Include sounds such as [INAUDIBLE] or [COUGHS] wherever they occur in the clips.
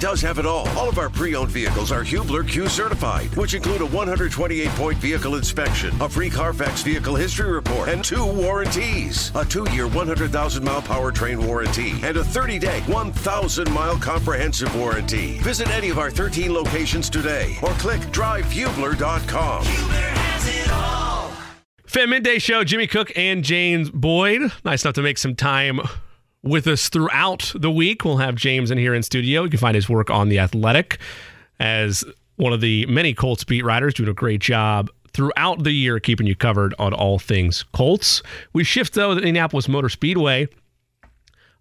does have it all. All of our pre-owned vehicles are Hubler Q certified, which include a 128-point vehicle inspection, a free Carfax vehicle history report, and two warranties: a two-year 100,000-mile powertrain warranty and a 30-day 1,000-mile comprehensive warranty. Visit any of our 13 locations today, or click drivehubler.com. Fan Midday Show, Jimmy Cook and James Boyd. Nice enough to make some time with us throughout the week. We'll have James in here in studio. You can find his work on The Athletic as one of the many Colts beat writers, doing a great job throughout the year keeping you covered on all things Colts. We shift, though, to the Indianapolis Motor Speedway.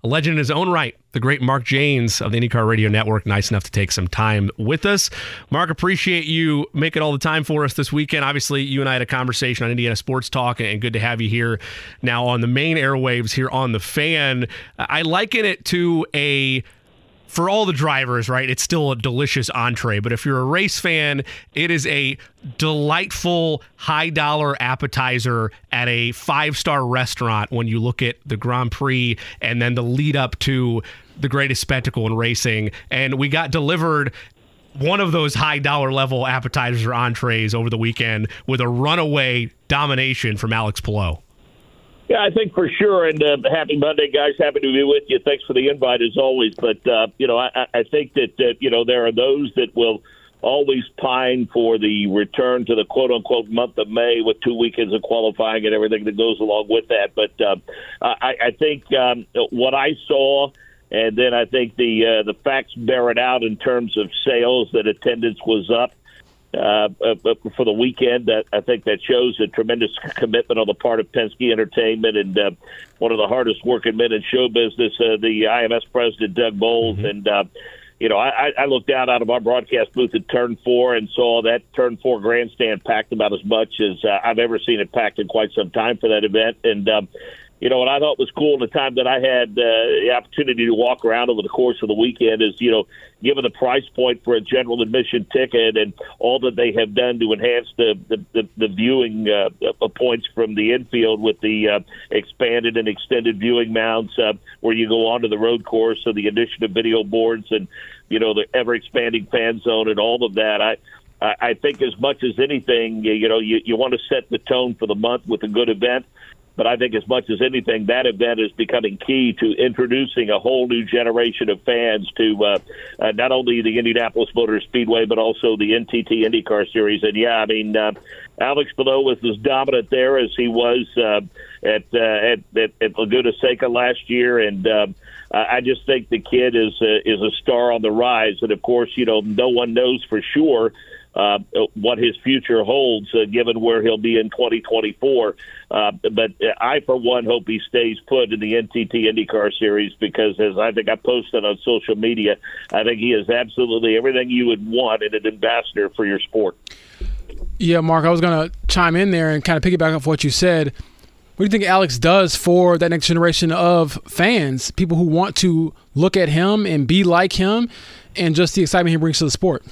A legend in his own right, the great Mark Jaynes of the IndyCar Radio Network, nice enough to take some time with us. Mark, appreciate you making all the time for us this weekend. Obviously, you and I had a conversation on Indiana Sports Talk, and good to have you here now on the main airwaves here on the fan. I liken it to a for all the drivers, right, it's still a delicious entree. But if you're a race fan, it is a delightful high dollar appetizer at a five star restaurant when you look at the Grand Prix and then the lead up to the greatest spectacle in racing. And we got delivered one of those high dollar level appetizers or entrees over the weekend with a runaway domination from Alex Palou. Yeah, I think for sure. And uh, happy Monday, guys. Happy to be with you. Thanks for the invite as always. But uh, you know, I, I think that uh, you know there are those that will always pine for the return to the quote unquote month of May with two weekends of qualifying and everything that goes along with that. But uh, I, I think um, what I saw. And then I think the uh, the facts bear it out in terms of sales that attendance was up uh, uh, for the weekend. That I think that shows a tremendous commitment on the part of Penske Entertainment and uh, one of the hardest working men in show business, uh, the IMS president Doug Boles. mm-hmm. and. Uh, you know, I, I looked out out of our broadcast booth at Turn Four and saw that Turn Four grandstand packed about as much as uh, I've ever seen it packed in quite some time for that event. And um, you know, what I thought was cool the time that I had uh, the opportunity to walk around over the course of the weekend is, you know, given the price point for a general admission ticket and all that they have done to enhance the the, the, the viewing uh, uh, points from the infield with the uh, expanded and extended viewing mounts, uh, where you go onto the road course, so the addition of video boards and you know the ever expanding fan zone and all of that. I I think as much as anything, you know, you, you want to set the tone for the month with a good event. But I think as much as anything, that event is becoming key to introducing a whole new generation of fans to uh, uh, not only the Indianapolis Motor Speedway but also the NTT IndyCar Series. And yeah, I mean, uh, Alex Palou was as dominant there as he was uh, at, uh, at at at Laguna Seca last year, and. Uh, I just think the kid is uh, is a star on the rise, and of course, you know, no one knows for sure uh, what his future holds, uh, given where he'll be in 2024. Uh, but I, for one, hope he stays put in the NTT IndyCar Series because, as I think I posted on social media, I think he is absolutely everything you would want in an ambassador for your sport. Yeah, Mark, I was going to chime in there and kind of piggyback off what you said. What do you think Alex does for that next generation of fans, people who want to look at him and be like him, and just the excitement he brings to the sport?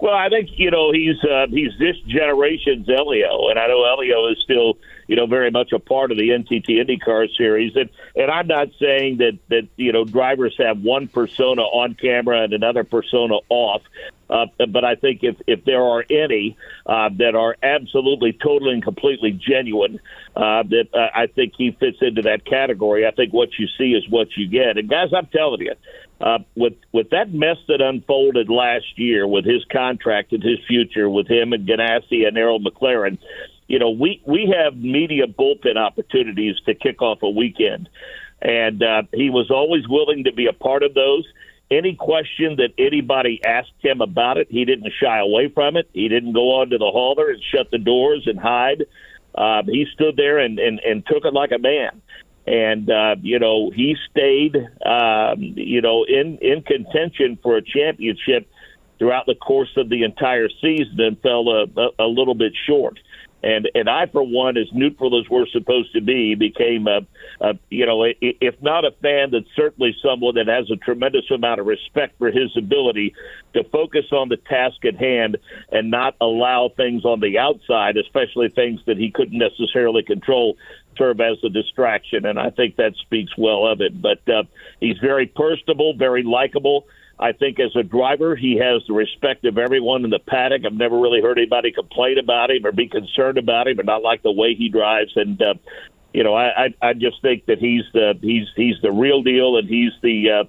Well, I think you know he's uh, he's this generation's Helio, and I know Helio is still you know very much a part of the NTT IndyCar series, and and I'm not saying that that you know drivers have one persona on camera and another persona off. Uh, but I think if, if there are any uh, that are absolutely, totally, and completely genuine, uh, that uh, I think he fits into that category. I think what you see is what you get. And guys, I'm telling you, uh, with with that mess that unfolded last year with his contract and his future with him and Ganassi and Arrow McLaren, you know we we have media bullpen opportunities to kick off a weekend, and uh, he was always willing to be a part of those. Any question that anybody asked him about it, he didn't shy away from it. He didn't go onto the hauler and shut the doors and hide. Uh, he stood there and, and, and took it like a man and uh, you know he stayed um, you know in in contention for a championship throughout the course of the entire season and fell a, a, a little bit short. And and I, for one, as neutral as we're supposed to be, became a, a you know, if not a fan, then certainly someone that has a tremendous amount of respect for his ability to focus on the task at hand and not allow things on the outside, especially things that he couldn't necessarily control, serve as a distraction. And I think that speaks well of it. But uh, he's very personable, very likable. I think as a driver, he has the respect of everyone in the paddock. I've never really heard anybody complain about him or be concerned about him or not like the way he drives. And uh, you know, I, I I just think that he's the he's he's the real deal, and he's the uh,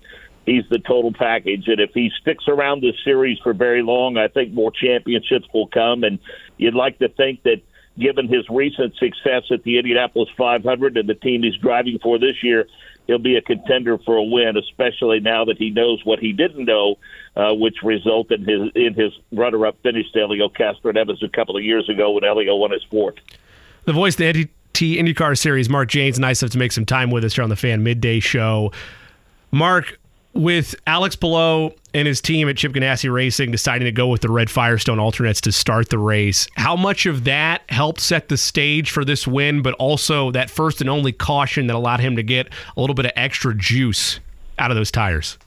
he's the total package. And if he sticks around this series for very long, I think more championships will come. And you'd like to think that given his recent success at the Indianapolis 500 and the team he's driving for this year, he'll be a contender for a win, especially now that he knows what he didn't know, uh, which resulted in his in his runner-up finish to Helio Castroneves Evans a couple of years ago when Helio won his fourth. The voice the NTT IndyCar Series, Mark Jaynes, nice enough to make some time with us here on the Fan Midday Show. Mark, with Alex Palou and his team at Chip Ganassi Racing deciding to go with the red Firestone alternates to start the race, how much of that helped set the stage for this win, but also that first and only caution that allowed him to get a little bit of extra juice out of those tires?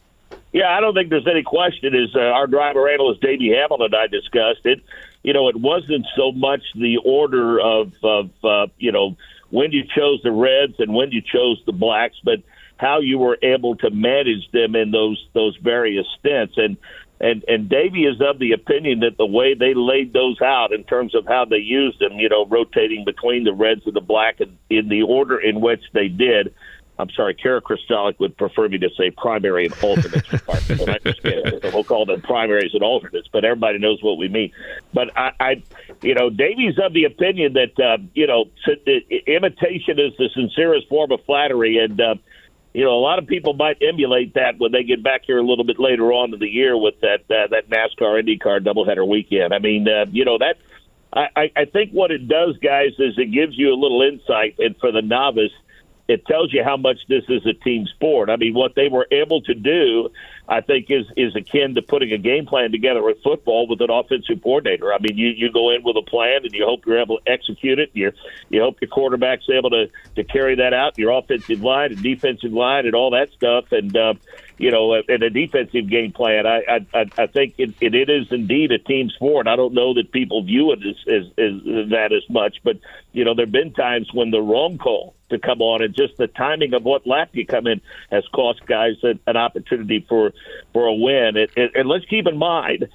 Yeah, I don't think there's any question. As uh, our driver analyst Davey Hamilton and I discussed it, you know, it wasn't so much the order of, of uh, you know, when you chose the reds and when you chose the blacks, but – how you were able to manage them in those those various stints. And and and Davey is of the opinion that the way they laid those out in terms of how they used them, you know, rotating between the reds and the black and in the order in which they did. I'm sorry, Kara Kristalik would prefer me to say primary and alternates. [LAUGHS] we'll call them primaries and alternates, but everybody knows what we mean. But I, I you know, Davey's of the opinion that uh, you know, imitation is the sincerest form of flattery, and uh, you know, a lot of people might emulate that when they get back here a little bit later on in the year with that uh, that NASCAR IndyCar doubleheader weekend. I mean, uh, you know that. I, I think what it does, guys, is it gives you a little insight, and for the novice, it tells you how much this is a team sport. I mean, what they were able to do I think is is akin to putting a game plan together with football with an offensive coordinator. I mean, you you go in with a plan and you hope you're able to execute it. You you hope your quarterback's able to to carry that out. Your offensive line and defensive line and all that stuff. And uh, you know, in a defensive game plan, I I, I think it, it, it is indeed a team sport. I don't know that people view it as, as, as that as much, but you know, there've been times when the wrong call to come on, and just the timing of what lap you come in has cost guys an, an opportunity for for a win. And, and, and let's keep in mind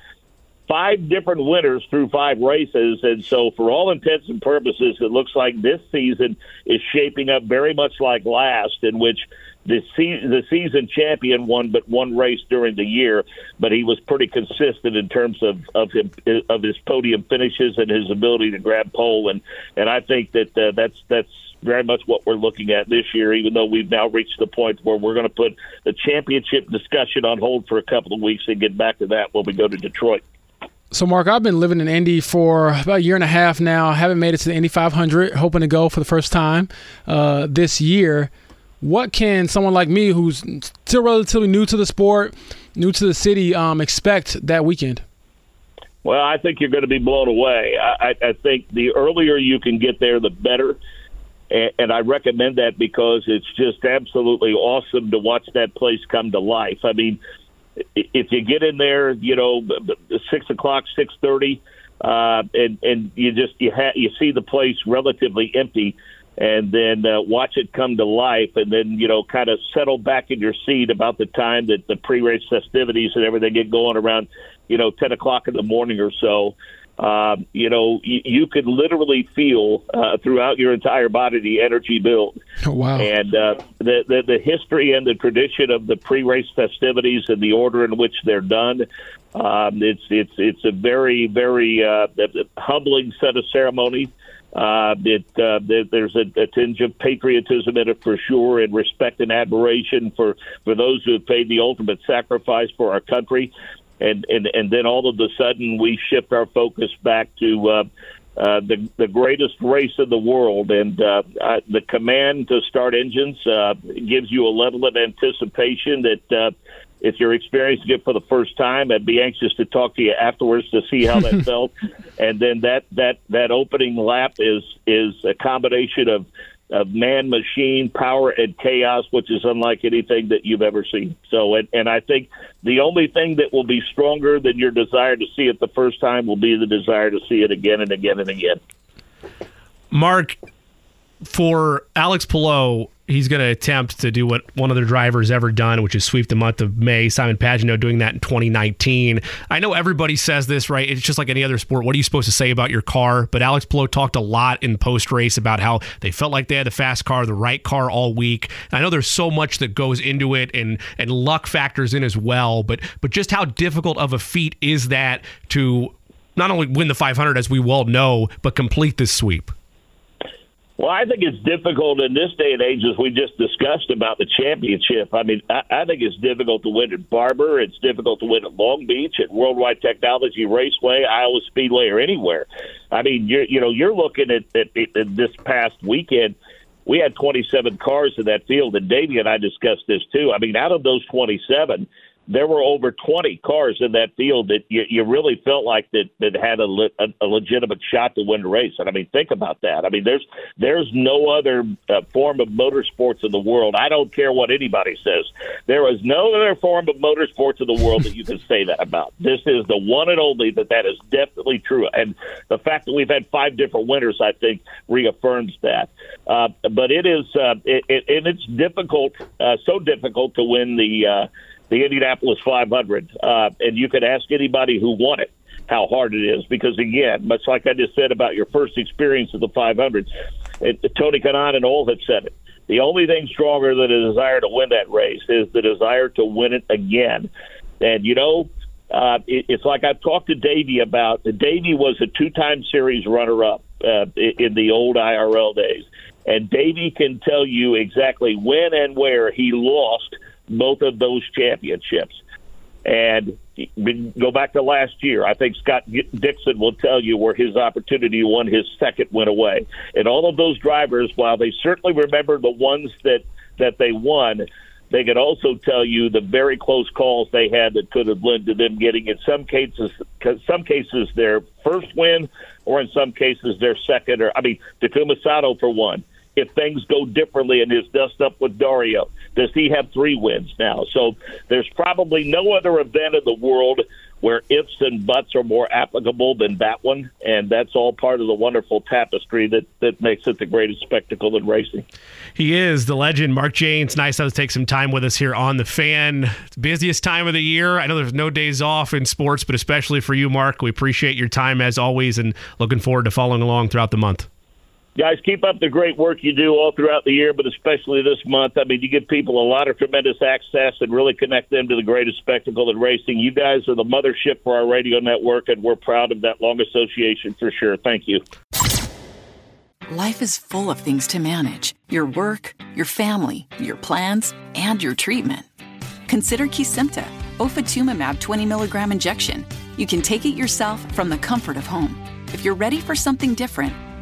five different winners through five races. And so, for all intents and purposes, it looks like this season is shaping up very much like last, in which the, se- the season champion won but one race during the year, but he was pretty consistent in terms of of him of his podium finishes and his ability to grab pole. And and I think that uh, that's that's very much what we're looking at this year, even though we've now reached the point where we're going to put the championship discussion on hold for a couple of weeks and get back to that when we go to Detroit. So, Mark, I've been living in Indy for about a year and a half now. I haven't made it to the Indy 500, hoping to go for the first time uh, this year. What can someone like me, who's still relatively new to the sport, new to the city, um, expect that weekend? Well, I think you're going to be blown away. I, I think the earlier you can get there, the better and I recommend that because it's just absolutely awesome to watch that place come to life. I mean, if you get in there, you know, six o'clock, six thirty, uh, and and you just you ha- you see the place relatively empty, and then uh, watch it come to life, and then you know, kind of settle back in your seat about the time that the pre-race festivities and everything get going around, you know, ten o'clock in the morning or so um, you know, you, you could literally feel uh, throughout your entire body the energy build. Oh, wow! And uh, the, the the history and the tradition of the pre-race festivities and the order in which they're done. Um, it's it's it's a very very uh, humbling set of ceremonies. Uh, it, uh, there's a, a tinge of patriotism in it for sure, and respect and admiration for, for those who have paid the ultimate sacrifice for our country and and and then all of a sudden we shift our focus back to uh, uh, the the greatest race in the world, and uh, uh, the command to start engines uh, gives you a level of anticipation that. Uh, if you're experiencing it for the first time, I'd be anxious to talk to you afterwards to see how that [LAUGHS] felt. And then that that that opening lap is is a combination of of man machine power and chaos, which is unlike anything that you've ever seen. So, and, and I think the only thing that will be stronger than your desire to see it the first time will be the desire to see it again and again and again. Mark, for Alex Palou, he's going to attempt to do what one of their drivers ever done, which is sweep the month of May. Simon Pagenaud doing that in 2019. I know everybody says this, right? It's just like any other sport. What are you supposed to say about your car? But Alex Palou talked a lot in post race about how they felt like they had the fast car, the right car all week. And I know there's so much that goes into it, and and luck factors in as well. But but just how difficult of a feat is that to not only win the 500 as we well know, but complete this sweep? Well, I think it's difficult in this day and age, as we just discussed about the championship. I mean, I, I think it's difficult to win at Barber. It's difficult to win at Long Beach, at Worldwide Technology Raceway, Iowa Speedway, or anywhere. I mean, you're you know you're looking at, at, at this past weekend. We had 27 cars in that field, and Davey and I discussed this too. I mean, out of those 27, there were over 20 cars in that field that you, you really felt like that that had a, le, a, a legitimate shot to win the race. And I mean, think about that. I mean, there's there's no other uh, form of motorsports in the world. I don't care what anybody says. There is no other form of motorsports in the world that you can say that about. This is the one and only that that is definitely true. And the fact that we've had five different winners, I think, reaffirms that. Uh, but it is, uh, it, it, and it's difficult, uh, so difficult to win the. Uh, the Indianapolis 500, uh, and you could ask anybody who won it how hard it is because again, much like I just said about your first experience of the 500, it, Tony Kanaan and all have said it. The only thing stronger than a desire to win that race is the desire to win it again. And you know, uh, it, it's like I've talked to Davey about. Davey was a two-time series runner-up uh, in the old IRL days, and Davey can tell you exactly when and where he lost both of those championships. And go back to last year. I think Scott Dixon will tell you where his opportunity won his second went away. And all of those drivers, while they certainly remember the ones that that they won, they could also tell you the very close calls they had that could have led to them getting, in some cases, some cases their first win, or in some cases their second. Or I mean, Takuma Sato for one if things go differently in his dust up with Dario? Does he have three wins now? So there's probably no other event in the world where ifs and buts are more applicable than that one, and that's all part of the wonderful tapestry that, that makes it the greatest spectacle in racing. He is the legend, Mark Jaynes. Nice to take some time with us here on the fan. It's busiest time of the year. I know there's no days off in sports, but especially for you, Mark, we appreciate your time as always, and looking forward to following along throughout the month guys, keep up the great work you do all throughout the year, but especially this month. I mean, you give people a lot of tremendous access and really connect them to the greatest spectacle in racing. You guys are the mothership for our radio network, and we're proud of that long association for sure. Thank you. Life is full of things to manage your work, your family, your plans, and your treatment. Consider Kesimpta, ofatumumab 20 milligram injection. You can take it yourself from the comfort of home. If you're ready for something different,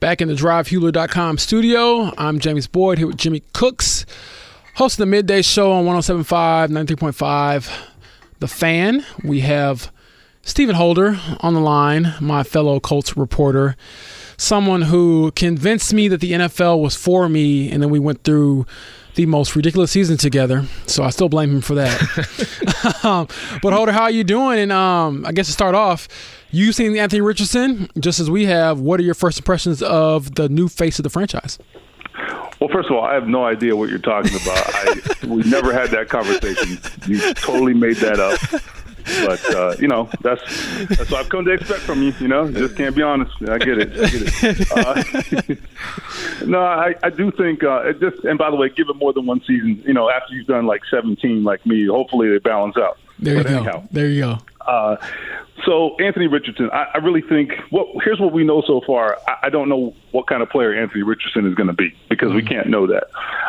Back in the drivehubler.com studio, I'm James Boyd here with Jimmy Cooks, host of the midday show on 1075, 93.5. The fan. We have Stephen Holder on the line, my fellow Colts reporter, someone who convinced me that the NFL was for me, and then we went through the most ridiculous season together. So I still blame him for that. [LAUGHS] um, but Holder, how are you doing? And um, I guess to start off, You've seen Anthony Richardson just as we have. What are your first impressions of the new face of the franchise? Well, first of all, I have no idea what you're talking about. I, we never had that conversation. You totally made that up. But uh, you know, that's that's what I've come to expect from you. You know, just can't be honest. I get it. I get it. Uh, [LAUGHS] no, I, I do think uh, it just. And by the way, give it more than one season. You know, after you've done like 17, like me, hopefully they balance out. There you but go. Anyhow, there you go. Uh, so Anthony Richardson, I, I really think. Well, here's what we know so far. I, I don't know what kind of player Anthony Richardson is going to be because mm-hmm. we can't know that.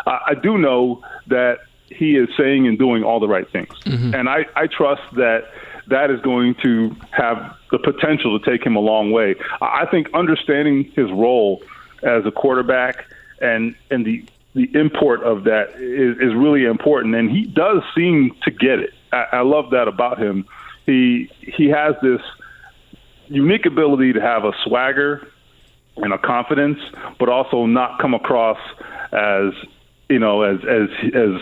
Uh, I do know that he is saying and doing all the right things, mm-hmm. and I, I trust that that is going to have the potential to take him a long way. I think understanding his role as a quarterback and and the the import of that is, is really important, and he does seem to get it. I, I love that about him. He he has this unique ability to have a swagger and a confidence, but also not come across as you know as as as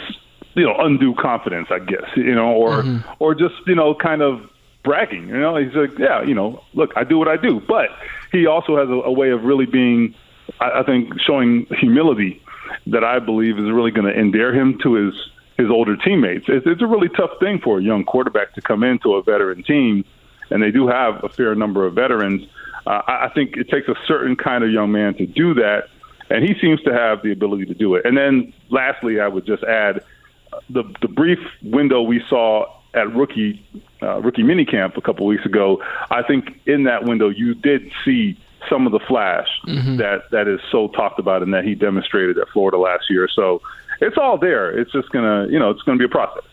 you know undue confidence, I guess you know, or mm-hmm. or just you know kind of bragging. You know, he's like, yeah, you know, look, I do what I do, but he also has a, a way of really being, I, I think, showing humility that I believe is really going to endear him to his his older teammates. It's, it's a really tough thing for a young quarterback to come into a veteran team, and they do have a fair number of veterans. Uh, I think it takes a certain kind of young man to do that, and he seems to have the ability to do it. And then, lastly, I would just add the the brief window we saw at rookie uh, rookie minicamp a couple weeks ago. I think in that window you did see some of the flash mm-hmm. that that is so talked about and that he demonstrated at Florida last year. So it's all there. It's just gonna you know it's gonna be a process.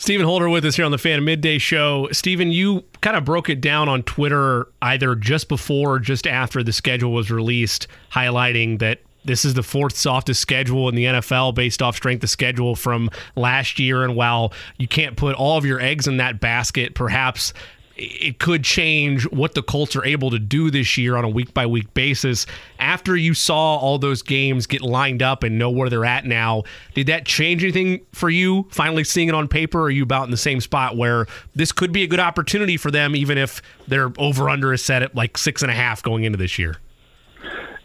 Stephen Holder with us here on the Fan Midday Show. Stephen, you kind of broke it down on Twitter either just before or just after the schedule was released, highlighting that this is the fourth softest schedule in the NFL based off strength of schedule from last year. And while you can't put all of your eggs in that basket, perhaps it could change what the Colts are able to do this year on a week by week basis. After you saw all those games get lined up and know where they're at now, did that change anything for you finally seeing it on paper? Are you about in the same spot where this could be a good opportunity for them, even if their over under is set at like six and a half going into this year?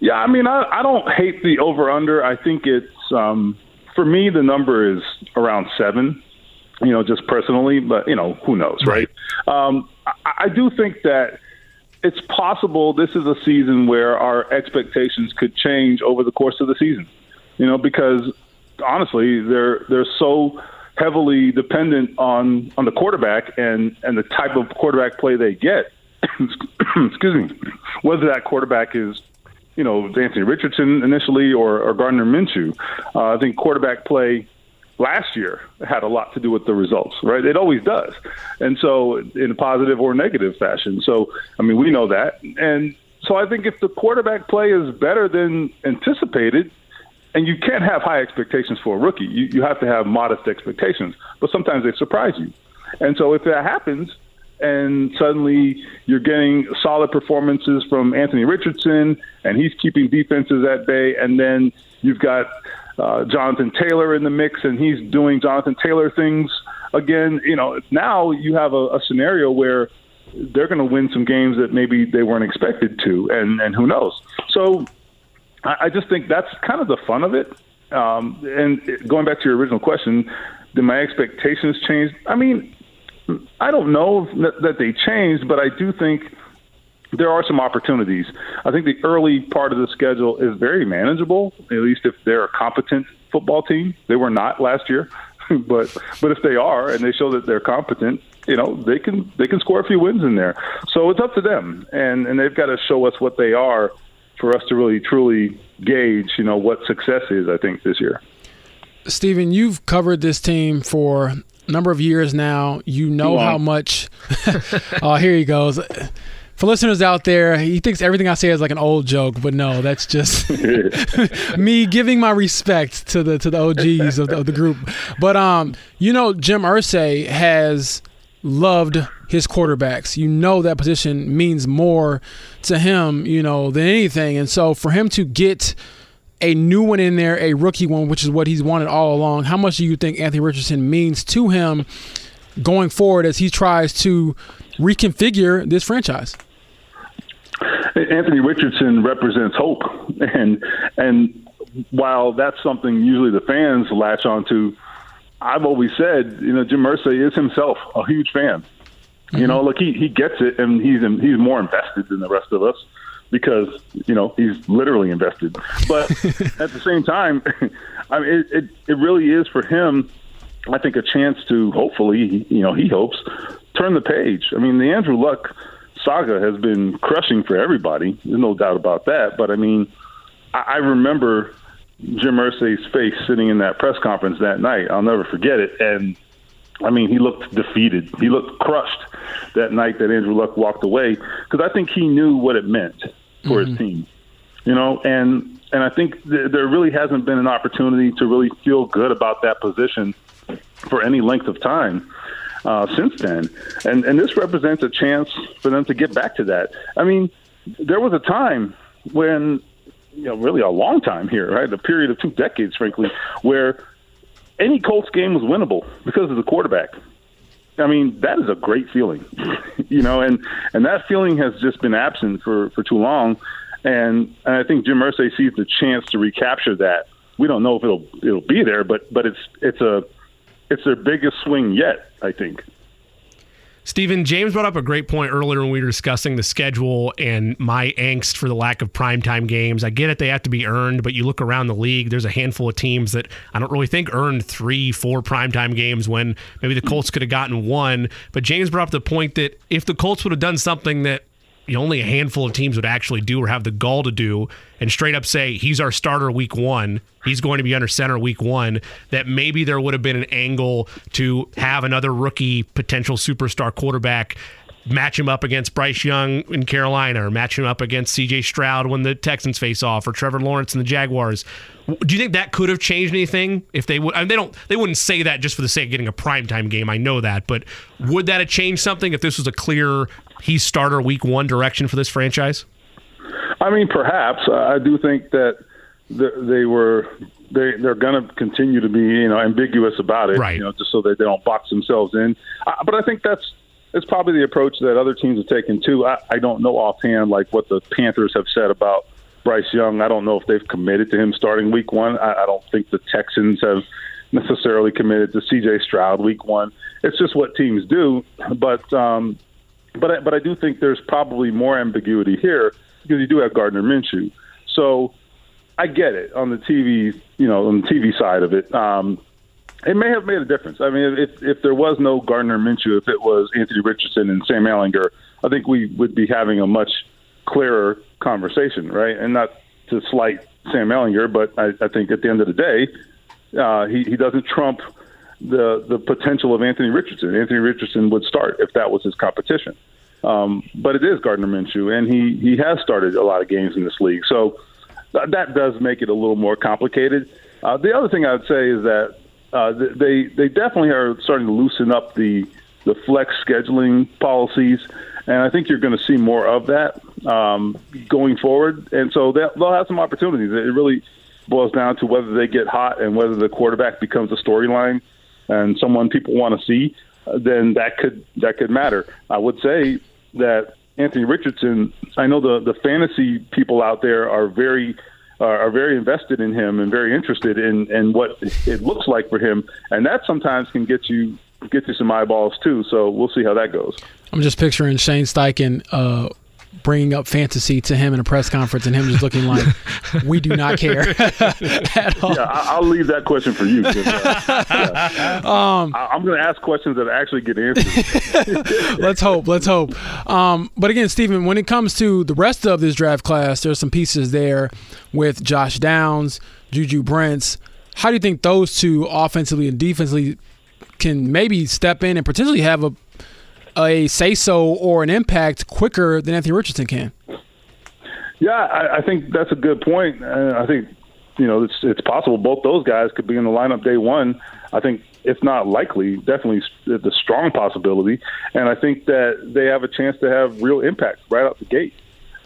Yeah, I mean, I, I don't hate the over under. I think it's, um, for me, the number is around seven you know, just personally, but you know, who knows, right? right? Um, I, I do think that it's possible this is a season where our expectations could change over the course of the season. You know, because honestly, they're they're so heavily dependent on on the quarterback and and the type of quarterback play they get. [COUGHS] Excuse me, whether that quarterback is you know Anthony Richardson initially or, or Gardner Minshew. Uh, I think quarterback play last year had a lot to do with the results, right? It always does. And so, in a positive or negative fashion. So, I mean, we know that. And so, I think if the quarterback play is better than anticipated, and you can't have high expectations for a rookie, you, you have to have modest expectations, but sometimes they surprise you. And so, if that happens, and suddenly you're getting solid performances from Anthony Richardson, and he's keeping defenses at bay, and then you've got uh, Jonathan Taylor in the mix, and he's doing Jonathan Taylor things again. You know, now you have a, a scenario where they're going to win some games that maybe they weren't expected to, and and who knows? So I, I just think that's kind of the fun of it. Um, and going back to your original question, did my expectations change? I mean, I don't know that they changed, but I do think there are some opportunities. I think the early part of the schedule is very manageable, at least if they're a competent football team. They were not last year, [LAUGHS] but but if they are and they show that they're competent, you know, they can they can score a few wins in there. So it's up to them, and and they've got to show us what they are for us to really truly gauge, you know, what success is. I think this year. Stephen, you've covered this team for number of years now. You know how much. [LAUGHS] [LAUGHS] oh, here he goes for listeners out there, he thinks everything I say is like an old joke, but no, that's just [LAUGHS] me giving my respect to the to the OGs of the, of the group. But um, you know, Jim Irsay has loved his quarterbacks. You know that position means more to him, you know, than anything. And so for him to get a new one in there, a rookie one, which is what he's wanted all along, how much do you think Anthony Richardson means to him going forward as he tries to reconfigure this franchise? Anthony Richardson represents hope, [LAUGHS] and and while that's something usually the fans latch onto, I've always said, you know, Jim Irsay is himself a huge fan. Mm-hmm. You know, look, he he gets it, and he's he's more invested than the rest of us because you know he's literally invested. But [LAUGHS] at the same time, [LAUGHS] I mean, it, it it really is for him. I think a chance to hopefully, you know, he hopes turn the page. I mean, the Andrew Luck saga has been crushing for everybody. There's no doubt about that. But I mean, I, I remember Jim Irsay's face sitting in that press conference that night. I'll never forget it. And I mean, he looked defeated. He looked crushed that night that Andrew Luck walked away because I think he knew what it meant for mm-hmm. his team. You know, and and I think th- there really hasn't been an opportunity to really feel good about that position for any length of time uh, since then. And and this represents a chance for them to get back to that. I mean, there was a time when you know really a long time here, right? A period of two decades, frankly, where any Colts game was winnable because of the quarterback. I mean, that is a great feeling, [LAUGHS] you know, and and that feeling has just been absent for for too long, and and I think Jim Irsay sees the chance to recapture that. We don't know if it'll it'll be there, but but it's it's a it's their biggest swing yet, I think. Stephen, James brought up a great point earlier when we were discussing the schedule and my angst for the lack of primetime games. I get it, they have to be earned, but you look around the league, there's a handful of teams that I don't really think earned three, four primetime games when maybe the Colts could have gotten one. But James brought up the point that if the Colts would have done something that only a handful of teams would actually do or have the gall to do and straight up say he's our starter week one he's going to be under center week one that maybe there would have been an angle to have another rookie potential superstar quarterback match him up against Bryce Young in Carolina or match him up against CJ Stroud when the Texans face off or Trevor Lawrence and the Jaguars. Do you think that could have changed anything if they would? I mean, they don't. They wouldn't say that just for the sake of getting a primetime game. I know that, but would that have changed something if this was a clear he's starter week one direction for this franchise? I mean, perhaps. I do think that they were they they're going to continue to be you know ambiguous about it, right. you know, just so that they don't box themselves in. Uh, but I think that's it's probably the approach that other teams have taken too. I, I don't know offhand like what the Panthers have said about Bryce Young. I don't know if they've committed to him starting week one. I, I don't think the Texans have necessarily committed to C.J. Stroud week one. It's just what teams do. But um, but I, but I do think there's probably more ambiguity here because you do have Gardner Minshew. So I get it on the TV, you know, on the TV side of it. Um, it may have made a difference. I mean, if if there was no Gardner Minshew, if it was Anthony Richardson and Sam Ehlinger, I think we would be having a much clearer conversation, right? And not to slight Sam Ehlinger, but I, I think at the end of the day, uh, he he doesn't trump the the potential of Anthony Richardson. Anthony Richardson would start if that was his competition. Um, but it is Gardner Minshew, and he he has started a lot of games in this league, so that does make it a little more complicated. Uh, the other thing I'd say is that uh, they they definitely are starting to loosen up the the flex scheduling policies, and I think you're going to see more of that um, going forward. And so they'll have some opportunities. It really boils down to whether they get hot and whether the quarterback becomes a storyline and someone people want to see. Uh, then that could that could matter. I would say that Anthony Richardson. I know the the fantasy people out there are very are very invested in him and very interested in, in what it looks like for him, and that sometimes can get you get you some eyeballs too. So we'll see how that goes. I'm just picturing Shane Steichen uh, bringing up fantasy to him in a press conference and him just looking like [LAUGHS] we do not care [LAUGHS] at all. Yeah, I'll leave that question for you. Uh, [LAUGHS] yeah. um, I'm going to ask questions that actually get answered. let's hope. Let's hope. Um, but again, Stephen, when it comes to the rest of this draft class, there's some pieces there with Josh Downs, Juju Brents. How do you think those two offensively and defensively can maybe step in and potentially have a a say so or an impact quicker than Anthony Richardson can. Yeah, I, I think that's a good point. Uh, I think you know it's it's possible both those guys could be in the lineup day one. I think it's not likely, definitely the strong possibility, and I think that they have a chance to have real impact right out the gate.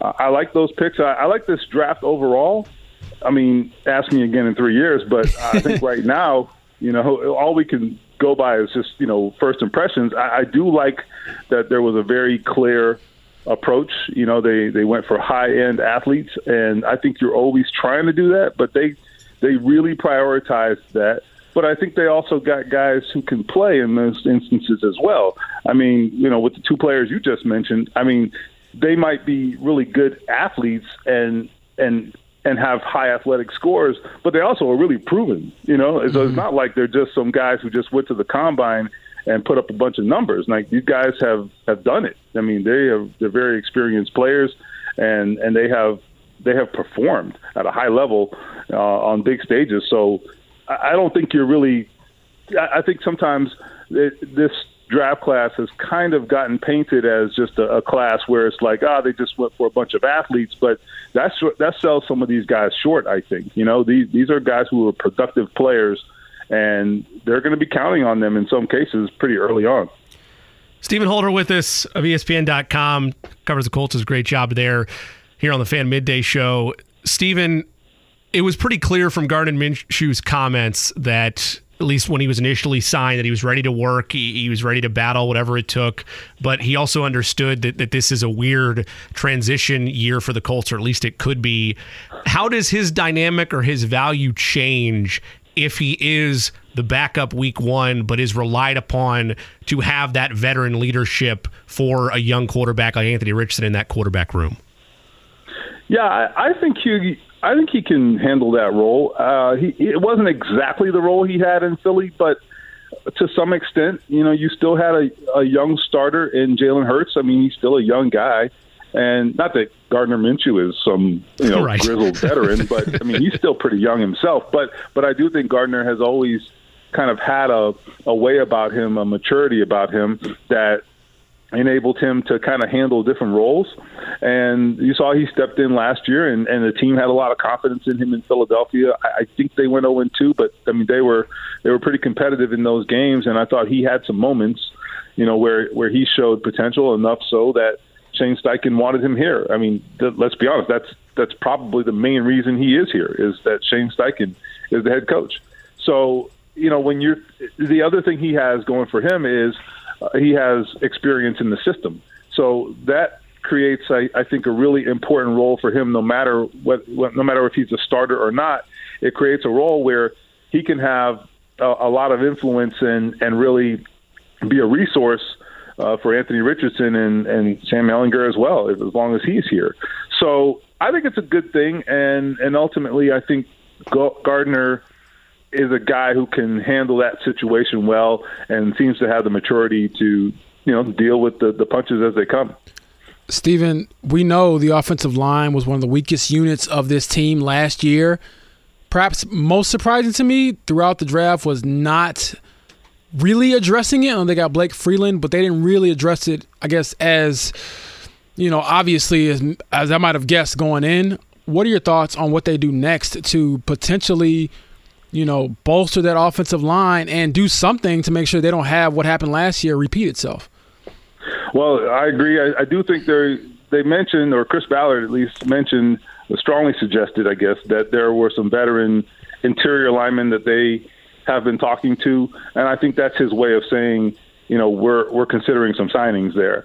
Uh, I like those picks. I, I like this draft overall. I mean, ask me again in three years, but I think [LAUGHS] right now, you know, all we can go by is just you know first impressions. I, I do like that there was a very clear approach. You know, they they went for high end athletes, and I think you're always trying to do that, but they they really prioritized that. But I think they also got guys who can play in those instances as well. I mean, you know, with the two players you just mentioned, I mean, they might be really good athletes and and and have high athletic scores, but they also are really proven. You know, so mm-hmm. it's not like they're just some guys who just went to the combine and put up a bunch of numbers. Like these guys have have done it. I mean, they have they're very experienced players, and and they have they have performed at a high level uh, on big stages. So I don't think you're really. I think sometimes it, this draft class has kind of gotten painted as just a, a class where it's like, ah, oh, they just went for a bunch of athletes, but that's that sells some of these guys short. I think you know these these are guys who are productive players, and they're going to be counting on them in some cases pretty early on. Stephen Holder with us of ESPN.com covers the Colts. Does a great job there here on the Fan Midday Show. Stephen, it was pretty clear from Gardner Minshew's comments that at least when he was initially signed, that he was ready to work. He, he, was ready to battle whatever it took. But he also understood that, that this is a weird transition year for the Colts, or at least it could be. How does his dynamic or his value change if he is the backup week one, but is relied upon to have that veteran leadership for a young quarterback like Anthony Richardson in that quarterback room? Yeah, I, I think he I think he can handle that role. Uh, he it wasn't exactly the role he had in Philly, but to some extent, you know, you still had a, a young starter in Jalen Hurts. I mean, he's still a young guy, and not that Gardner Minshew is some you know right. grizzled veteran, but I mean, he's still pretty young himself. But but I do think Gardner has always kind of had a, a way about him, a maturity about him that enabled him to kind of handle different roles. And you saw he stepped in last year, and, and the team had a lot of confidence in him in Philadelphia. I, I think they went 0 2, but I mean they were they were pretty competitive in those games, and I thought he had some moments, you know, where where he showed potential enough so that Shane Steichen wanted him here. I mean, th- let's be honest, that's that's probably the main reason he is here is that Shane Steichen is the head coach. So you know when you're the other thing he has going for him is uh, he has experience in the system. So that creates, I, I think, a really important role for him. No matter what, no matter if he's a starter or not, it creates a role where he can have a, a lot of influence and and really be a resource uh, for Anthony Richardson and and Sam Ehlinger as well, as long as he's here. So I think it's a good thing, and and ultimately, I think Gardner is a guy who can handle that situation well and seems to have the maturity to you know deal with the, the punches as they come. Stephen, we know the offensive line was one of the weakest units of this team last year. Perhaps most surprising to me throughout the draft was not really addressing it. I know they got Blake Freeland, but they didn't really address it, I guess, as you know, obviously as as I might have guessed going in. What are your thoughts on what they do next to potentially you know, bolster that offensive line and do something to make sure they don't have what happened last year repeat itself. Well, I agree. I, I do think they they mentioned, or Chris Ballard at least mentioned, strongly suggested, I guess, that there were some veteran interior linemen that they have been talking to, and I think that's his way of saying, you know, we're we're considering some signings there,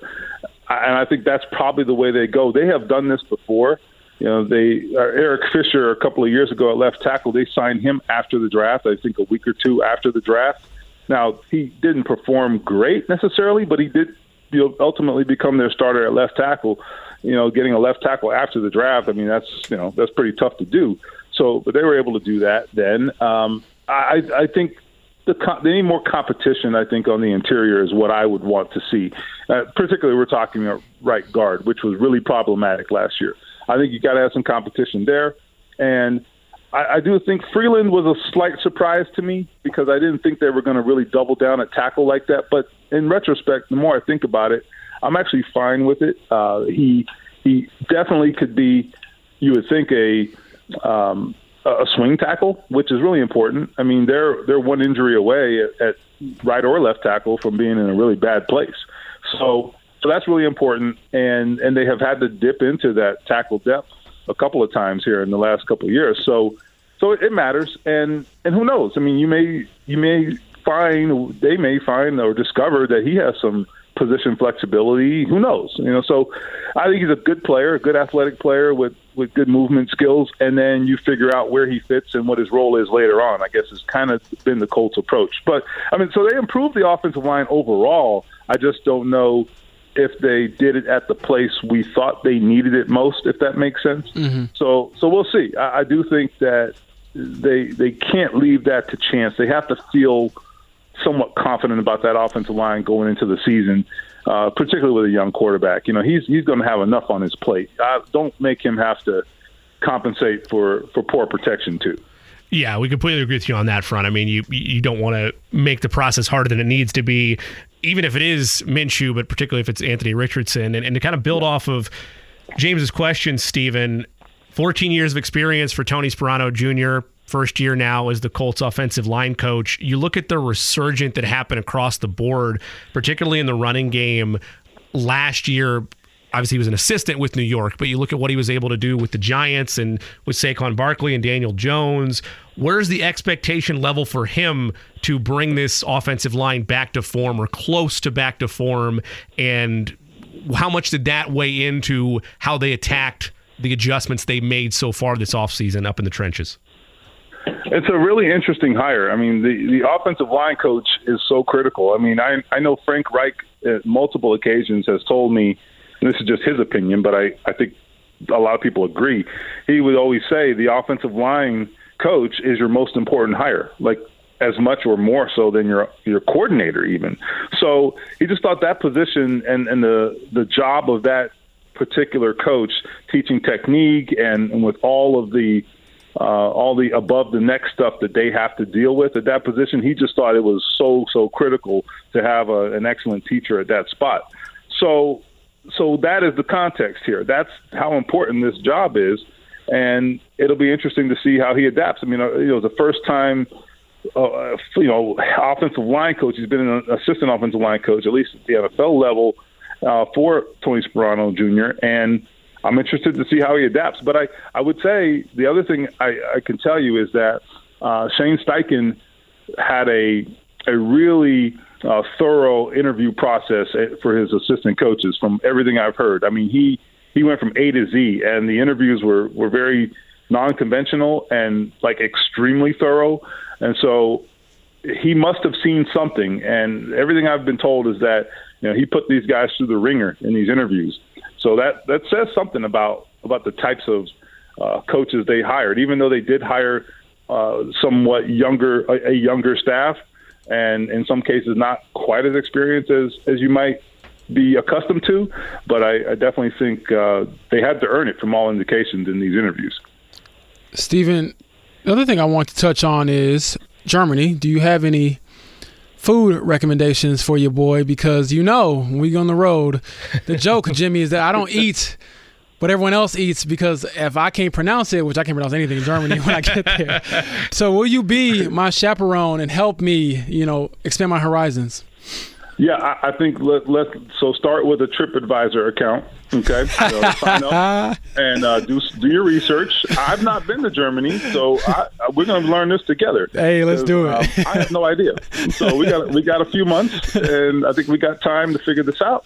and I think that's probably the way they go. They have done this before. You know, they uh, Eric Fisher a couple of years ago at left tackle. They signed him after the draft. I think a week or two after the draft. Now he didn't perform great necessarily, but he did you know, ultimately become their starter at left tackle. You know, getting a left tackle after the draft. I mean, that's you know that's pretty tough to do. So, but they were able to do that. Then um, I, I think the they need more competition. I think on the interior is what I would want to see. Uh, particularly, we're talking about right guard, which was really problematic last year. I think you got to have some competition there. And I, I do think Freeland was a slight surprise to me because I didn't think they were going to really double down at tackle like that. But in retrospect, the more I think about it, I'm actually fine with it. Uh, he he definitely could be, you would think a um, a swing tackle, which is really important. I mean, they're they're one injury away at, at right or left tackle from being in a really bad place. So so that's really important, and and they have had to dip into that tackle depth a couple of times here in the last couple of years. So so it matters, and and who knows? I mean, you may you may find they may find or discover that he has some position flexibility. Who knows? You know, so I think he's a good player, a good athletic player with with good movement skills, and then you figure out where he fits and what his role is later on. I guess has kind of been the Colts' approach. But I mean, so they improved the offensive line overall. I just don't know if they did it at the place we thought they needed it most, if that makes sense. Mm-hmm. So, so we'll see. I, I do think that they they can't leave that to chance. They have to feel somewhat confident about that offensive line going into the season, uh, particularly with a young quarterback. You know, he's he's going to have enough on his plate. Uh, don't make him have to compensate for for poor protection too. Yeah, we completely agree with you on that front. I mean, you you don't want to make the process harder than it needs to be, even if it is Minshew, but particularly if it's Anthony Richardson. And, and to kind of build off of James's question, Stephen, 14 years of experience for Tony Sparano Jr., first year now as the Colts offensive line coach. You look at the resurgent that happened across the board, particularly in the running game last year obviously he was an assistant with New York, but you look at what he was able to do with the Giants and with Saquon Barkley and Daniel Jones. Where's the expectation level for him to bring this offensive line back to form or close to back to form? And how much did that weigh into how they attacked the adjustments they made so far this offseason up in the trenches? It's a really interesting hire. I mean, the, the offensive line coach is so critical. I mean, I I know Frank Reich at multiple occasions has told me – this is just his opinion, but I, I think a lot of people agree. He would always say the offensive line coach is your most important hire, like as much or more so than your your coordinator even. So he just thought that position and, and the the job of that particular coach, teaching technique and, and with all of the uh, all the above the neck stuff that they have to deal with at that position, he just thought it was so so critical to have a, an excellent teacher at that spot. So so that is the context here. That's how important this job is, and it'll be interesting to see how he adapts. I mean, uh, you know, the first time, uh, you know, offensive line coach. He's been an assistant offensive line coach, at least at the NFL level, uh, for Tony Sparano Jr. And I'm interested to see how he adapts. But I, I would say the other thing I, I can tell you is that uh, Shane Steichen had a a really uh, thorough interview process for his assistant coaches. From everything I've heard, I mean he he went from A to Z, and the interviews were were very non-conventional and like extremely thorough. And so he must have seen something. And everything I've been told is that you know he put these guys through the ringer in these interviews. So that that says something about about the types of uh, coaches they hired. Even though they did hire uh, somewhat younger a, a younger staff, and in some cases not quite as experienced as, as you might be accustomed to. But I, I definitely think uh, they had to earn it from all indications in these interviews. Stephen, the other thing I want to touch on is Germany. Do you have any food recommendations for your boy? Because you know, when we go on the road, the joke, [LAUGHS] Jimmy, is that I don't eat what everyone else eats because if I can't pronounce it, which I can't pronounce anything in Germany when I get there. [LAUGHS] so will you be my chaperone and help me, you know, expand my horizons? Yeah, I, I think let, let's so start with a TripAdvisor account. Okay, [LAUGHS] so sign up and uh, do do your research. I've not been to Germany, so I, we're going to learn this together. Hey, let's do it. Um, I have no idea, so we got we got a few months, and I think we got time to figure this out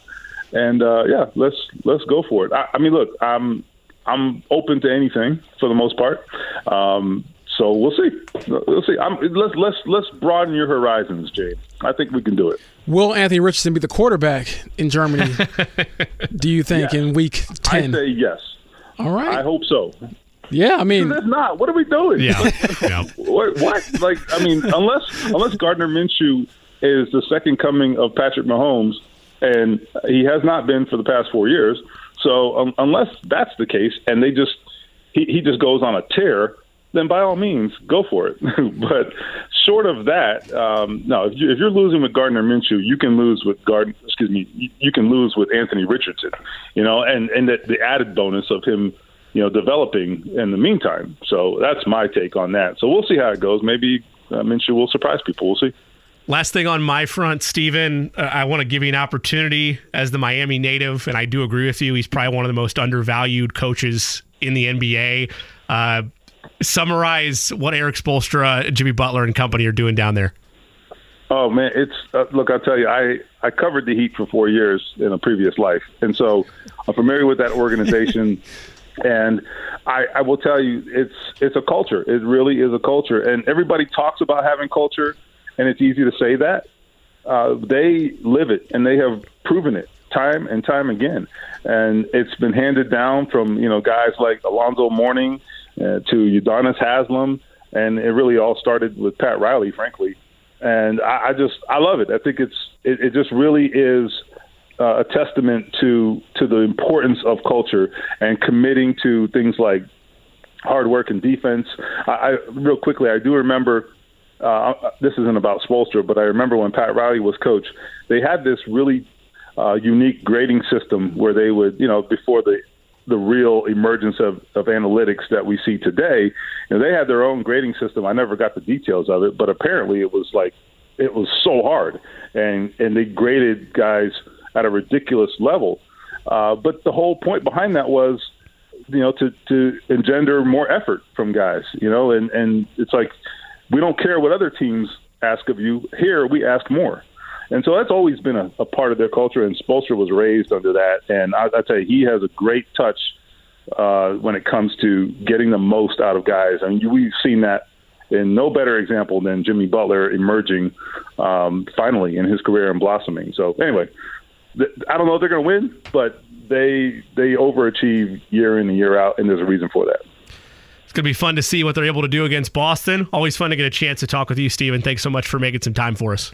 and uh, yeah, let's let's go for it. I, I, mean, look, I'm I'm open to anything for the most part. Um, so we'll see. We'll see. I'm, let's let's let's broaden your horizons, Jay. I think we can do it. Will Anthony Richardson be the quarterback in Germany? [LAUGHS] do you think in week ten? I say yes. All right. I hope so. Yeah, I mean, if not, what are we doing? Yeah, [LAUGHS] yeah. what, what? Like, I mean, unless unless Gardner Minshew is the second coming of Patrick Mahomes, and he has not been for the past four years. So um, unless that's the case, and they just he, he just goes on a tear, then by all means go for it. [LAUGHS] but short of that, um, no. If, you, you're losing with Gardner Minshew, you can lose with Gardner. Excuse me, you, can lose with Anthony Richardson. You know, and and the, the added bonus of him you know, developing in the meantime. So that's my take on that. So we'll see how it goes. Maybe uh, Minshew will surprise people. We'll see. Last thing on my front, Stephen, uh, I want to give you an opportunity as the Miami native, and I do agree with you. He's probably one of the most undervalued coaches in the NBA. Uh, summarize what Erik Spoelstra, Jimmy Butler, and company are doing down there. Oh man, it's uh, look. I'll tell you, I I covered the Heat for four years in a previous life, and so I'm familiar with that organization. [LAUGHS] and I, I will tell you, it's it's a culture. It really is a culture, and everybody talks about having culture and it's easy to say that. Uh, they live it, and they have proven it time and time again. And it's been handed down from you know guys like Alonzo Mourning uh, to Udonis Haslem, and it really all started with Pat Riley, frankly. And I, I just I love it. I think it's it, it just really is uh, a testament to to the importance of culture and committing to things like hard work and defense. I, I real quickly, I do remember. Uh, this isn't about Spoelstra, but I remember when Pat Riley was coach, they had this really uh, unique grading system where they would, you know, before the the real emergence of, of analytics that we see today, know, they had their own grading system. I never got the details of it, but apparently it was like it was so hard, and and they graded guys at a ridiculous level. Uh, but the whole point behind that was, you know, to to engender more effort from guys, you know, and and it's like we don't care what other teams ask of you. Here we ask more. And so that's always been a, a part of their culture, and Spoelstra was raised under that. And I, I tell you, he has a great touch uh, when it comes to getting the most out of guys. I mean, we've seen that in no better example than Jimmy Butler emerging um, finally in his career and blossoming. So anyway, th- I don't know if they're going to win, but they they overachieve year in and year out, and there's a reason for that. It's going to be fun to see what they're able to do against Boston. Always fun to get a chance to talk with you, Stephen. Thanks so much for making some time for us.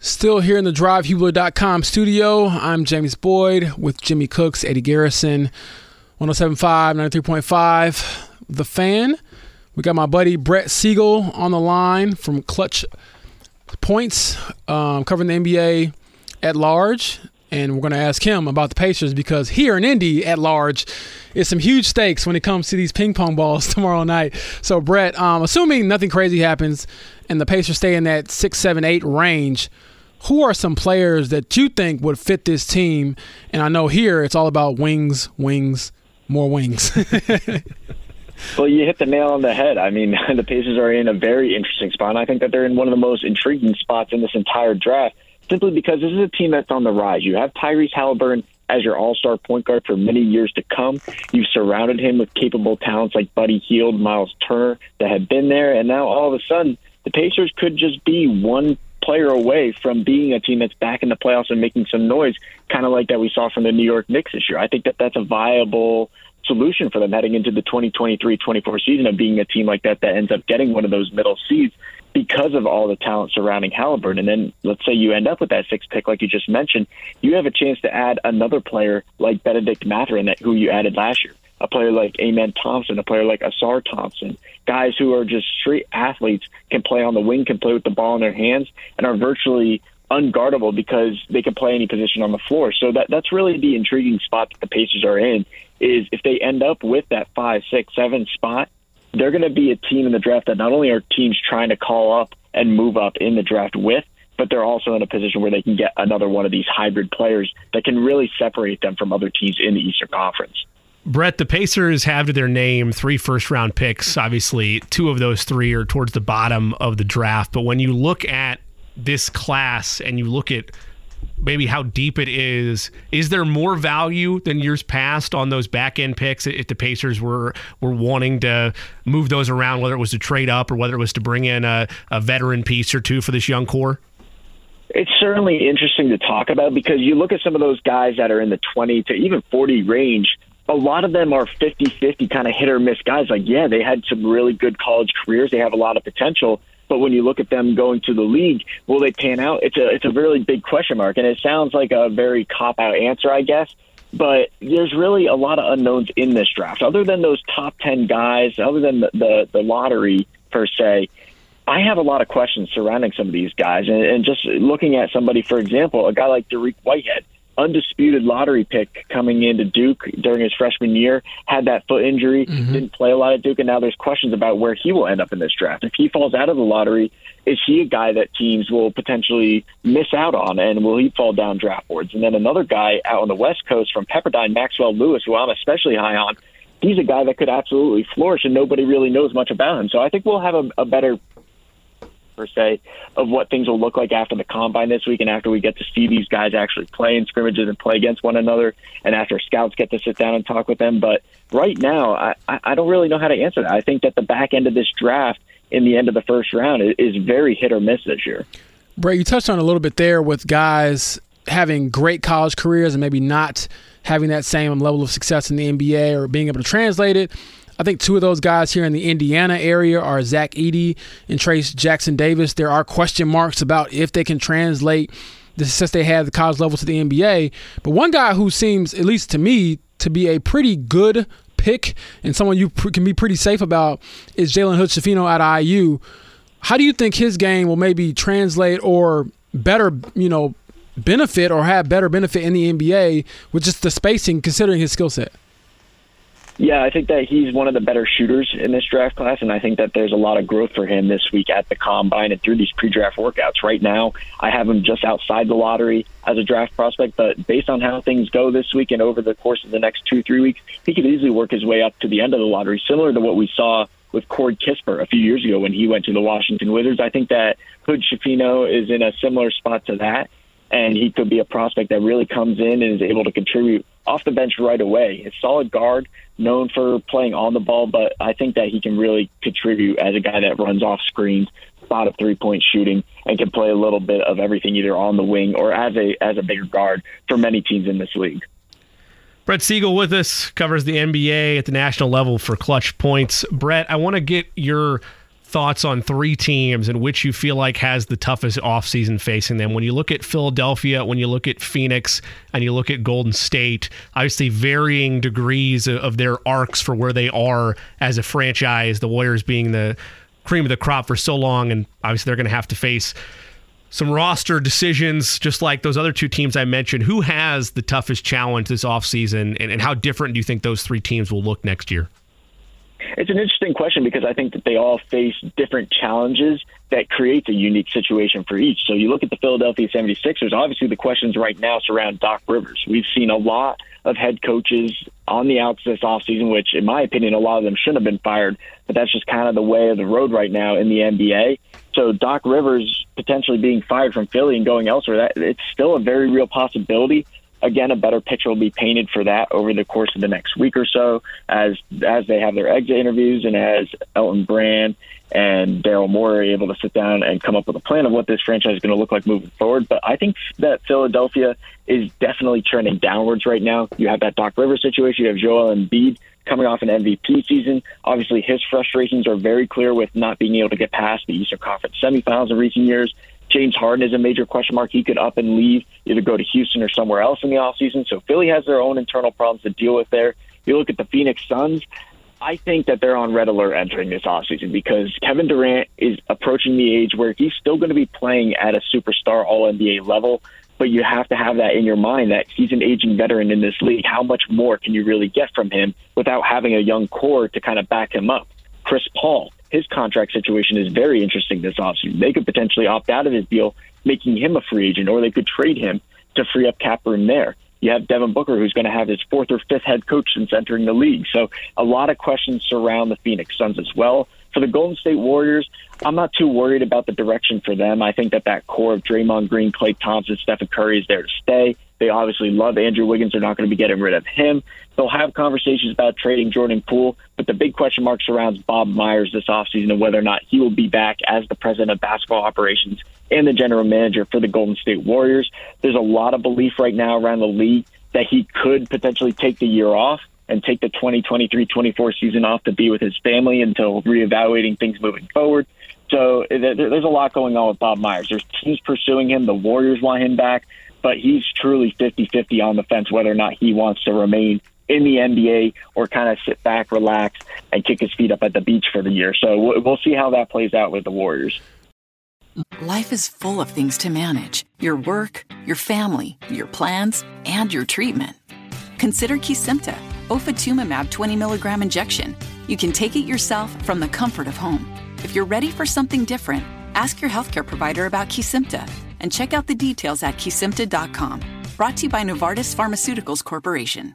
Still here in the drivehubler.com studio. I'm James Boyd with Jimmy Cooks, Eddie Garrison, 1075, 93.5. The fan. We got my buddy Brett Siegel on the line from Clutch Points, um, covering the NBA at large. And we're going to ask him about the Pacers because here in Indy at large is some huge stakes when it comes to these ping pong [LAUGHS] balls tomorrow night. So, Brett, um, assuming nothing crazy happens and the Pacers stay in that six, seven, eight range, who are some players that you think would fit this team? And I know here it's all about wings, wings, more wings. [LAUGHS] Well, you hit the nail on the head. I mean, [LAUGHS] the Pacers are in a very interesting spot. And I think that they're in one of the most intriguing spots in this entire draft, simply because this is a team that's on the rise. You have Tyrese Haliburton as your all-star point guard for many years to come. You've surrounded him with capable talents like Buddy Hield, Miles Turner that have been there, and now all of a sudden the Pacers could just be one player away from being a team that's back in the playoffs and making some noise, kind of like that we saw from the New York Knicks this year. I think that that's a viable solution for them heading into the 2023-24 season of being a team like that that ends up getting one of those middle seeds because of all the talent surrounding Haliburton. And then let's say you end up with that sixth pick, like you just mentioned, you have a chance to add another player like Bennedict Mathurin, who you added last year, a player like Amen Thompson, a player like Ausar Thompson, guys who are just street athletes, can play on the wing, can play with the ball in their hands, and are virtually unguardable because they can play any position on the floor. So that that's really the intriguing spot that the Pacers are in. Is if they end up with that five, six, seven spot, they're going to be a team in the draft that not only are teams trying to call up and move up in the draft with, but they're also in a position where they can get another one of these hybrid players that can really separate them from other teams in the Eastern Conference. Brett, the Pacers have to their name three first round picks. Obviously, two of those three are towards the bottom of the draft. But when you look at this class and you look at maybe how deep it is, is there more value than years past on those back end picks if the Pacers were were wanting to move those around, whether it was to trade up or whether it was to bring in a, a veteran piece or two for this young core? It's certainly interesting to talk about because you look at some of those guys that are in the 20 to even 40 range a lot of them are 50 50 kind of hit or miss guys. Like, yeah, they had some really good college careers. They have a lot of potential. But when you look at them going to the league, will they pan out? It's a it's a really big question mark, and it sounds like a very cop out answer, I guess. But there's really a lot of unknowns in this draft. Other than those top ten guys, other than the the, the lottery per se, I have a lot of questions surrounding some of these guys. And, and just looking at somebody, for example, a guy like Dariq Whitehead, undisputed lottery pick coming into Duke during his freshman year, had that foot injury, mm-hmm. didn't play a lot at Duke, and now there's questions about where he will end up in this draft. If he falls out of the lottery, is he a guy that teams will potentially miss out on, and will he fall down draft boards? And then another guy out on the West Coast from Pepperdine, Maxwell Lewis, who I'm especially high on. He's a guy that could absolutely flourish, and nobody really knows much about him. So I think we'll have a, a better per se, of what things will look like after the combine this week and after we get to see these guys actually play in scrimmages and play against one another and after scouts get to sit down and talk with them. But right now, I, I don't really know how to answer that. I think that the back end of this draft in the end of the first round is very hit or miss this year. Brett, you touched on a little bit there with guys having great college careers and maybe not having that same level of success in the NBA or being able to translate it. I think two of those guys here in the Indiana area are Zach Edey and Trayce Jackson Davis. There are question marks about if they can translate the success they had at the college level to the NBA. But one guy who seems, at least to me, to be a pretty good pick and someone you can be pretty safe about is Jalen Hood-Schifino out of IU. How do you think his game will maybe translate or better, you know, benefit or have better benefit in the NBA with just the spacing considering his skill set? Yeah, I think that he's one of the better shooters in this draft class, and I think that there's a lot of growth for him this week at the combine and through these pre-draft workouts. Right now, I have him just outside the lottery as a draft prospect, but based on how things go this week and over the course of the next two, three weeks, he could easily work his way up to the end of the lottery, similar to what we saw with Corey Kispert a few years ago when he went to the Washington Wizards. I think that Hood-Schifino is in a similar spot to that and he could be a prospect that really comes in and is able to contribute off the bench right away. A solid guard, known for playing on the ball, but I think that he can really contribute as a guy that runs off screens, spot of three point shooting, and can play a little bit of everything either on the wing or as a as a bigger guard for many teams in this league. Brett Siegel with us covers the NBA at the national level for Clutch Points. Brett, I want to get your thoughts on three teams and which you feel like has the toughest offseason facing them. When you look at Philadelphia, when you look at Phoenix, and you look at Golden State, obviously varying degrees of their arcs for where they are as a franchise, the Warriors being the cream of the crop for so long, and obviously they're going to have to face some roster decisions, just like those other two teams I mentioned. Who has the toughest challenge this offseason, and, and how different do you think those three teams will look next year? It's an interesting question because I think that they all face different challenges that creates a unique situation for each. So you look at the Philadelphia 76ers, obviously the questions right now surround Doc Rivers. We've seen a lot of head coaches on the outs this offseason, which in my opinion, a lot of them shouldn't have been fired, but that's just kind of the way of the road right now in the NBA. So Doc Rivers potentially being fired from Philly and going elsewhere, that it's still a very real possibility again, a better picture will be painted for that over the course of the next week or so as as they have their exit interviews and as Elton Brand and Daryl Morey are able to sit down and come up with a plan of what this franchise is going to look like moving forward. But I think that Philadelphia is definitely trending downwards right now. You have that Doc Rivers situation. You have Joel Embiid coming off an MVP season. Obviously, his frustrations are very clear with not being able to get past the Eastern Conference semifinals in recent years. James Harden is a major question mark. He could up and leave, either go to Houston or somewhere else in the offseason. So Philly has their own internal problems to deal with there. You look at the Phoenix Suns, I think that they're on red alert entering this offseason because Kevin Durant is approaching the age where he's still going to be playing at a superstar all NBA level, but you have to have that in your mind that he's an aging veteran in this league. How much more can you really get from him without having a young core to kind of back him up? Chris Paul, his contract situation is very interesting this offseason. They could potentially opt out of his deal, making him a free agent, or they could trade him to free up cap room there. You have Devin Booker, who's going to have his fourth or fifth head coach since entering the league. So a lot of questions surround the Phoenix Suns as well. For the Golden State Warriors, I'm not too worried about the direction for them. I think that that core of Draymond Green, Klay Thompson, Stephen Curry is there to stay. They obviously love Andrew Wiggins. They're not going to be getting rid of him. They'll have conversations about trading Jordan Poole, but the big question mark surrounds Bob Myers this offseason and whether or not he will be back as the president of basketball operations and the general manager for the Golden State Warriors. There's a lot of belief right now around the league that he could potentially take the year off and take the 2023-24 season off to be with his family until reevaluating things moving forward. So there's a lot going on with Bob Myers. There's teams pursuing him. The Warriors want him back but he's truly 50-50 on the fence whether or not he wants to remain in the NBA or kind of sit back, relax, and kick his feet up at the beach for the year. So we'll see how that plays out with the Warriors. Life is full of things to manage your work, your family, your plans, and your treatment. Consider Kesimpta, ofatumumab 20 milligram injection. You can take it yourself from the comfort of home. If you're ready for something different, ask your healthcare provider about Kesimpta and check out the details at kesimpta.com. Brought to you by Novartis Pharmaceuticals Corporation.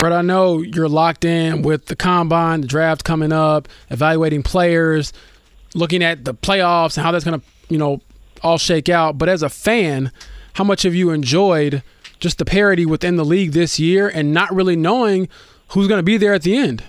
Brett, I know you're locked in with the combine, the draft coming up, evaluating players, looking at the playoffs and how that's going to, you know, all shake out. But as a fan, how much have you enjoyed just the parity within the league this year and not really knowing who's going to be there at the end?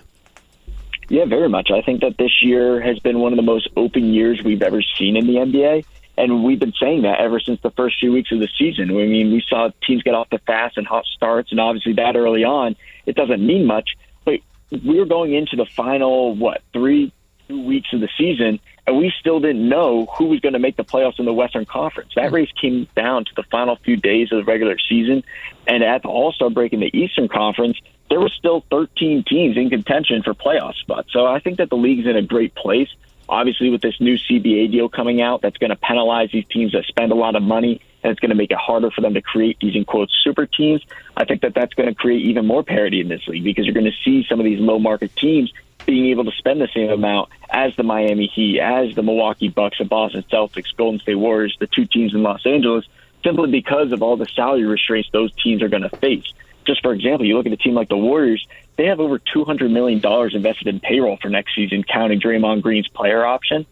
Yeah, very much. I think that this year has been one of the most open years we've ever seen in the NBA. And we've been saying that ever since the first few weeks of the season. I mean, we saw teams get off the fast and hot starts, and obviously that early on, it doesn't mean much. But we were going into the final, what, three, two weeks of the season, and we still didn't know who was going to make the playoffs in the Western Conference. That hmm. race came down to the final few days of the regular season, and at the All Star break in the Eastern Conference, there were still 13 teams in contention for playoff spots. So I think that the league's in a great place. Obviously, with this new CBA deal coming out, that's going to penalize these teams that spend a lot of money, and it's going to make it harder for them to create these in quotes super teams. I think that that's going to create even more parity in this league because you're going to see some of these low market teams being able to spend the same amount as the Miami Heat, as the Milwaukee Bucks, the Boston Celtics, Golden State Warriors, the two teams in Los Angeles, simply because of all the salary restraints those teams are going to face. Just for example, you look at a team like the Warriors, they have over $200 million invested in payroll for next season, counting Draymond Green's player option.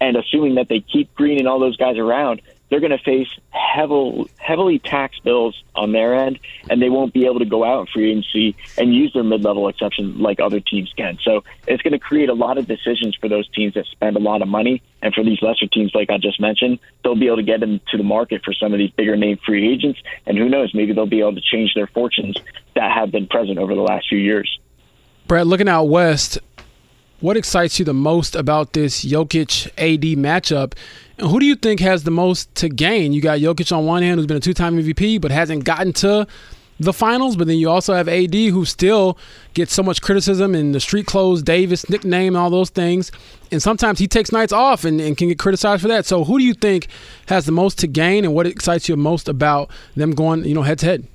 And assuming that they keep Green and all those guys around, they're going to face heavily, heavily taxed bills on their end, and they won't be able to go out in free agency and use their mid-level exception like other teams can. So it's going to create a lot of decisions for those teams that spend a lot of money, and for these lesser teams, like I just mentioned, they'll be able to get into the market for some of these bigger name free agents, and who knows, maybe they'll be able to change their fortunes that have been present over the last few years. Brett, looking out west, what excites you the most about this Jokic AD matchup? And who do you think has the most to gain? You got Jokic on one hand, who's been a two time MVP, but hasn't gotten to the finals. But then you also have AD, who still gets so much criticism and the street clothes Davis nickname and all those things. And sometimes he takes nights off and, and can get criticized for that. So who do you think has the most to gain, and what excites you most about them going, you know, head to head?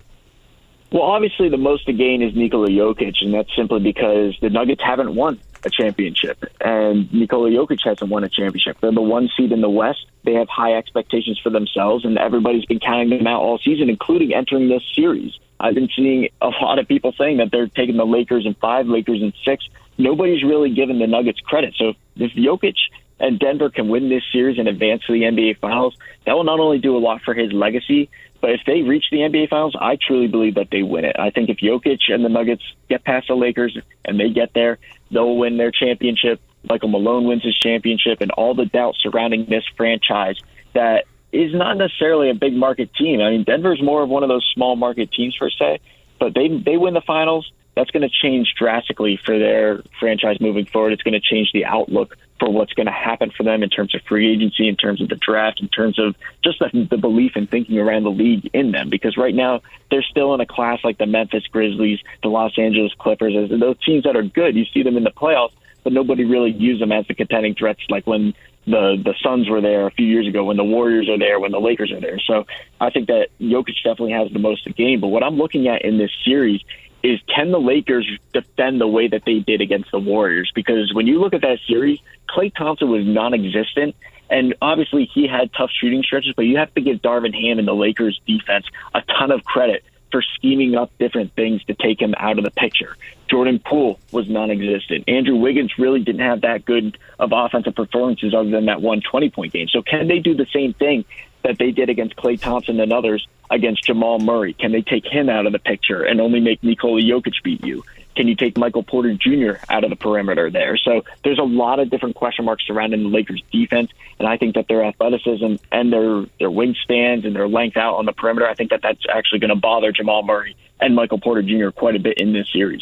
Well, obviously, the most to gain is Nikola Jokic, and that's simply because the Nuggets haven't won a championship, and Nikola Jokic hasn't won a championship. They're the one seed in the West. They have high expectations for themselves, and everybody's been counting them out all season, including entering this series. I've been seeing a lot of people saying that they're taking the Lakers in five, Lakers in six. Nobody's really given the Nuggets credit. So if Jokic and Denver can win this series and advance to the NBA Finals, that will not only do a lot for his legacy, but if they reach the NBA Finals, I truly believe that they win it. I think if Jokic and the Nuggets get past the Lakers and they get there, they'll win their championship. Michael Malone wins his championship, and all the doubt surrounding this franchise that is not necessarily a big market team. I mean, Denver's more of one of those small market teams per se, but they they win the finals. That's going to change drastically for their franchise moving forward. It's going to change the outlook for what's going to happen for them in terms of free agency, in terms of the draft, in terms of just the, the belief and thinking around the league in them. Because right now they're still in a class like the Memphis Grizzlies, the Los Angeles Clippers, as those teams that are good. You see them in the playoffs, but nobody really views them as the contending threats like when the the Suns were there a few years ago, when the Warriors are there, when the Lakers are there. So I think that Jokic definitely has the most to gain. But what I'm looking at in this series is can the Lakers defend the way that they did against the Warriors? Because when you look at that series, Klay Thompson was non-existent, and obviously he had tough shooting stretches. But you have to give Darvin Ham and the Lakers defense a ton of credit for scheming up different things to take him out of the picture. Jordan Poole was non-existent. Andrew Wiggins really didn't have that good of offensive performances other than that one 20-point game. So can they do the same thing that they did against Klay Thompson and others against Jamal Murray? Can they take him out of the picture and only make Nikola Jokic beat you? Can you take Michael Porter Jr. out of the perimeter there? So there's a lot of different question marks surrounding the Lakers defense, and I think that their athleticism and their their wingspans and their length out on the perimeter, I think that that's actually going to bother Jamal Murray and Michael Porter Jr. quite a bit in this series.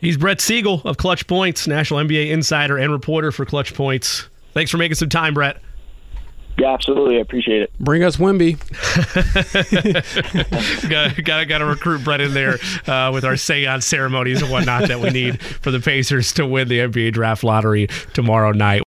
He's Brett Siegel of Clutch Points, national NBA insider and reporter for Clutch Points. Thanks for making some time, Brett. Yeah, absolutely. I appreciate it. Bring us Wemby. got, got, got to recruit Brett in there uh, with our seance ceremonies and whatnot that we need for the Pacers to win the NBA draft lottery tomorrow night.